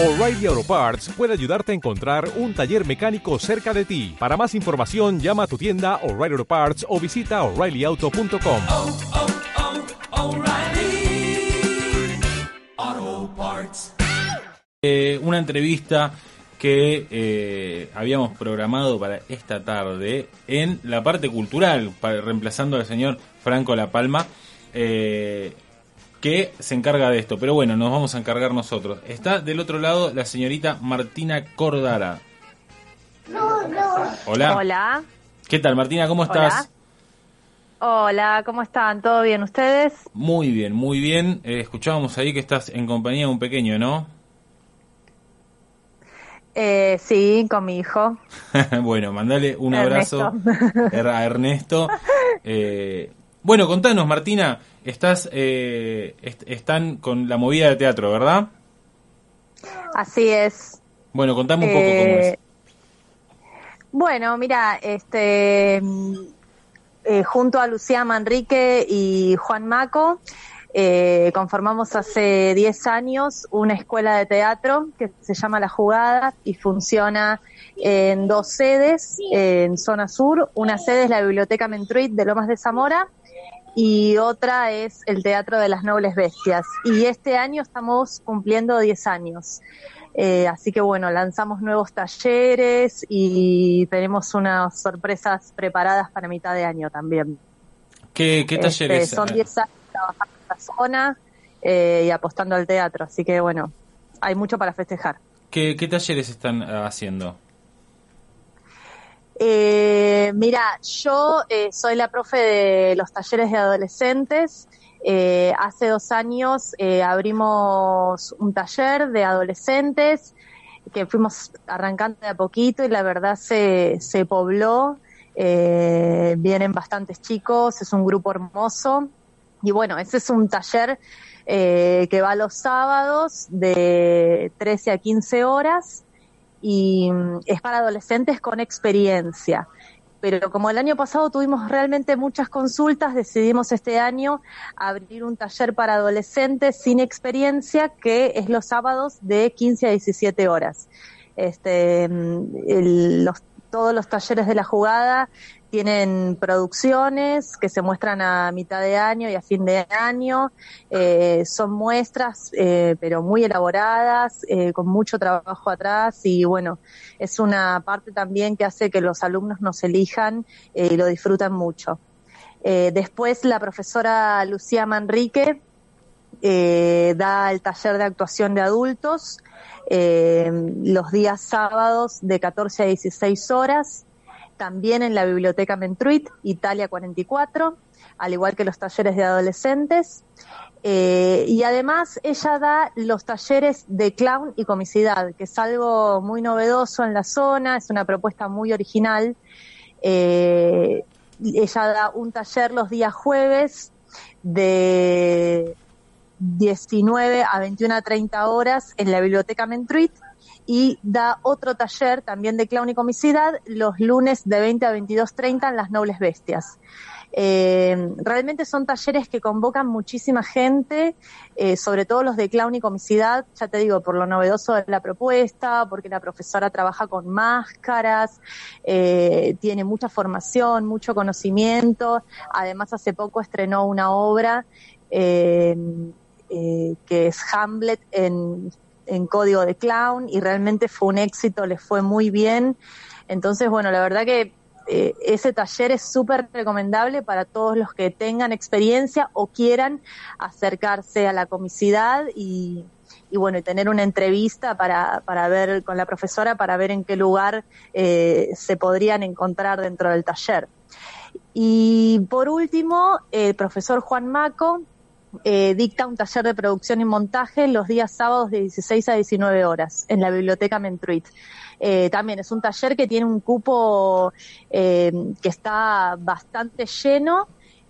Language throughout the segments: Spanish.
O'Reilly Auto Parts puede ayudarte a encontrar un taller mecánico cerca de ti. Para más información, llama a tu tienda O'Reilly Auto Parts o visita oreillyauto.com. oh, oh, Parts. Eh, una entrevista que eh, habíamos programado para esta tarde en la parte cultural, para, reemplazando al señor Franco La Palma, eh, que se encarga de esto. Pero bueno, nos vamos a encargar nosotros. Está del otro lado la señorita Martina Cordara. Hola. Hola. ¿Qué tal, Martina? ¿Cómo estás? Hola, ¿cómo están? ¿Todo bien ustedes? Muy bien, muy bien. Eh, escuchábamos ahí que estás en compañía de un pequeño, ¿no? Eh, sí, con mi hijo. bueno, mandale un abrazo a Ernesto. Eh, bueno, contanos, Martina, estás, eh, est- están con la movida de teatro, ¿verdad? Así es. Bueno, contame un poco cómo Eh, es. Bueno, mira, este, mm, eh, junto a Lucía Manrique y Juan Maco, eh, conformamos hace 10 años una escuela de teatro que se llama La Jugada y funciona en dos sedes en zona sur. Una sede es la Biblioteca Mentruit de Lomas de Zamora y otra es el Teatro de las Nobles Bestias. Y este año estamos cumpliendo 10 años. Eh, así que bueno, lanzamos nuevos talleres y tenemos unas sorpresas preparadas para mitad de año también. ¿Qué, qué Este, talleres? son 10 años trabajando en la zona eh, y apostando al teatro, así que bueno, hay mucho para festejar. ¿Qué, qué talleres están ah, haciendo? Eh, mira, yo eh, soy la profe de los talleres de adolescentes. Eh, hace dos años abrimos un taller de adolescentes que fuimos arrancando de a poquito y la verdad se, se pobló. Vienen bastantes chicos, es un grupo hermoso. Y bueno, ese es un taller eh, que va los sábados de 13 a 15 horas y mm, es para adolescentes con experiencia. Pero como el año pasado tuvimos realmente muchas consultas, decidimos este año abrir un taller para adolescentes sin experiencia que es los sábados de 15 a 17 horas. Este, mm, los- todos los talleres de la jugada tienen producciones que se muestran a mitad de año y a fin de año. Eh, son muestras, eh, pero muy elaboradas, eh, con mucho trabajo atrás y bueno, es una parte también que hace que los alumnos nos elijan eh, y lo disfrutan mucho. Después la profesora Lucía Manrique eh, da el taller de actuación de adultos eh, los días sábados de 14 a 16 horas, también en la Biblioteca Mentruit, Italia 44, al igual que los talleres de adolescentes. Eh, y además ella da los talleres de clown y comicidad, que es algo muy novedoso en la zona, es una propuesta muy original. Eh, ella da un taller los días jueves de 19 a 21 a 30 horas en la Biblioteca Mentruit y da otro taller también de clown y comicidad los lunes de 20 a 22.30 en las Nobles Bestias. Eh, realmente son talleres que convocan muchísima gente, eh, sobre todo los de clown y comicidad, ya te digo, por lo novedoso de la propuesta, porque la profesora trabaja con máscaras, eh, tiene mucha formación, mucho conocimiento, además hace poco estrenó una obra eh, que es Hamlet en, en código de clown y realmente fue un éxito, les fue muy bien. Entonces, bueno, la verdad que eh, ese taller es súper recomendable para todos los que tengan experiencia o quieran acercarse a la comicidad y, y bueno, y tener una entrevista para, para ver con la profesora para ver en qué lugar eh, se podrían encontrar dentro del taller. Y por último, el profesor Juan Maco eh, dicta un taller de producción y montaje los días sábados de 16 a 19 horas en la Biblioteca Mentruit. Eh, también es un taller que tiene un cupo eh, que está bastante lleno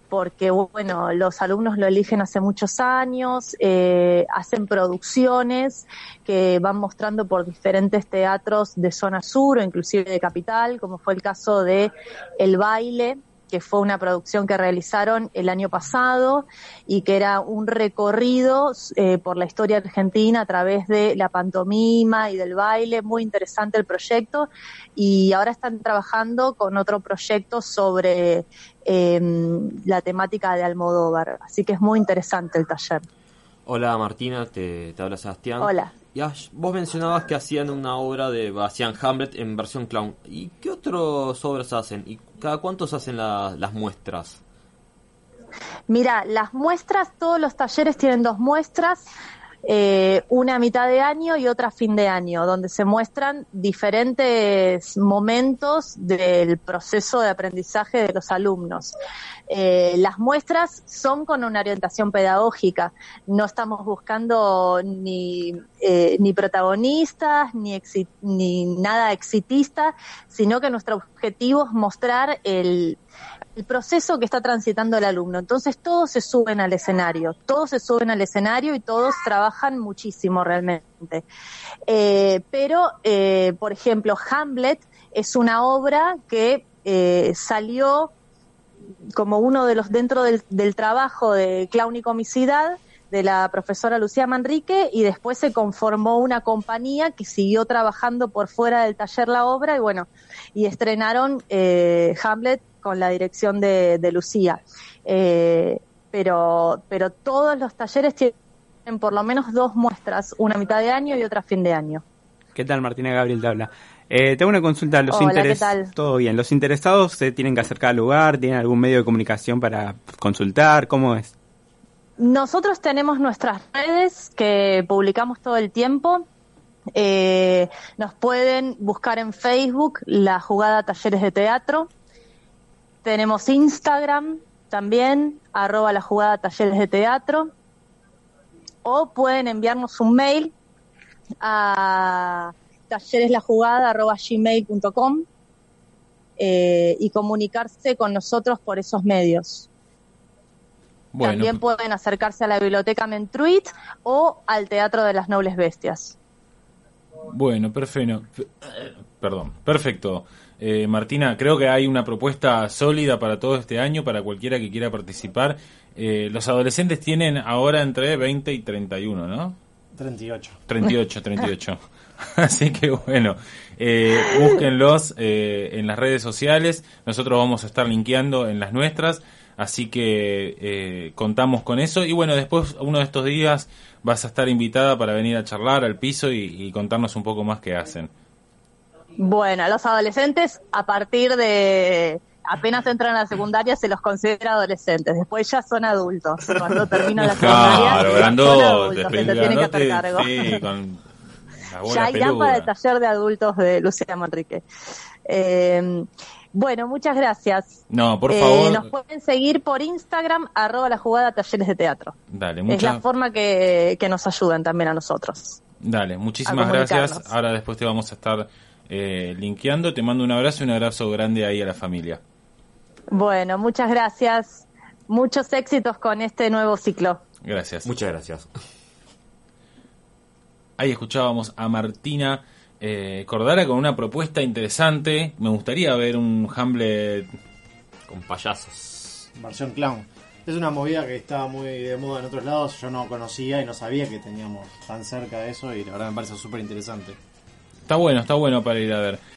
porque bueno, los alumnos lo eligen hace muchos años, eh, hacen producciones que van mostrando por diferentes teatros de zona sur o inclusive de capital, como fue el caso de El Baile, que fue una producción que realizaron el año pasado y que era un recorrido eh, por la historia argentina a través de la pantomima y del baile, muy interesante el proyecto y ahora están trabajando con otro proyecto sobre eh, la temática de Almodóvar, así que es muy interesante el taller. Hola Martina, te, te habla Sebastián. Hola. Y Ash, vos mencionabas que hacían una obra de Bastian Hamlet en versión clown. ¿Y qué otras obras hacen? ¿Y cada cuánto se hacen la- las muestras? Mira, las muestras, todos los talleres tienen dos muestras, eh, una mitad de año y otra fin de año, donde se muestran diferentes momentos del proceso de aprendizaje de los alumnos. Eh, las muestras son con una orientación pedagógica, no estamos buscando ni, eh, ni protagonistas, ni, ni nada exitista, sino que nuestro objetivo es mostrar el, el proceso que está transitando el alumno. Entonces todos se suben al escenario, todos se suben al escenario y todos trabajan muchísimo realmente. Eh, pero, eh, por ejemplo, Hamlet es una obra que eh, salió como uno de los dentro del, del trabajo de clown y comicidad de la profesora Lucía Manrique y después se conformó una compañía que siguió trabajando por fuera del taller la obra y bueno, y estrenaron eh, Hamlet con la dirección de, de Lucía. Eh, pero, pero todos los talleres tienen por lo menos dos muestras, una mitad de año y otra fin de año. ¿Qué tal, Martina Gabriel te habla? Eh, tengo una consulta. Los Hola, ¿qué interes- tal? Todo bien. ¿Los interesados se tienen que acercar al lugar? ¿Tienen algún medio de comunicación para consultar? ¿Cómo es? Nosotros tenemos nuestras redes que publicamos todo el tiempo. Eh, nos pueden buscar en Facebook la jugada Talleres de Teatro. Tenemos Instagram también, arroba la jugada Talleres de Teatro. O pueden enviarnos un mail a tallereslajugada arroba gmail.com eh, y comunicarse con nosotros por esos medios. Bueno, También pueden acercarse a la biblioteca Mentruit o al Teatro de las Nobles Bestias. Bueno, perfecto. Perdón, perfecto. Eh, Martina, creo que hay una propuesta sólida para todo este año, para cualquiera que quiera participar. Eh, los adolescentes tienen ahora entre 20 y 31, ¿no? 38. 38, 38. Así que bueno, eh, búsquenlos eh, en las redes sociales. Nosotros vamos a estar linkeando en las nuestras. Así que eh, contamos con eso. Y bueno, después, uno de estos días, vas a estar invitada para venir a charlar al piso y, y contarnos un poco más qué hacen. Bueno, los adolescentes, a partir de apenas entran a la secundaria, se los considera adolescentes. Después ya son adultos. Cuando terminan la secundaria, Claro, son grandote, adultos que se tienen que hacer grandote, cargo. sí, con la bola ya para el taller de adultos de Lucía Manrique. Eh, bueno, muchas gracias. No, por Eh, favor. nos pueden seguir por Instagram, arroba la jugada talleres de teatro. Dale, Es muchas la forma que, que nos ayudan también a nosotros. Dale, muchísimas gracias. Ahora después te vamos a estar eh, linkeando. Te mando un abrazo y un abrazo grande ahí a la familia. Bueno, muchas gracias. Muchos éxitos con este nuevo ciclo. Gracias. Muchas gracias. Ahí escuchábamos a Martina eh, Cordara con una propuesta interesante. Me gustaría ver un Hamlet. Con payasos. Versión clown. Es una movida que está muy de moda en otros lados. Yo no conocía y no sabía que teníamos tan cerca de eso. Y la verdad me parece súper interesante. Está bueno, está bueno para ir a ver.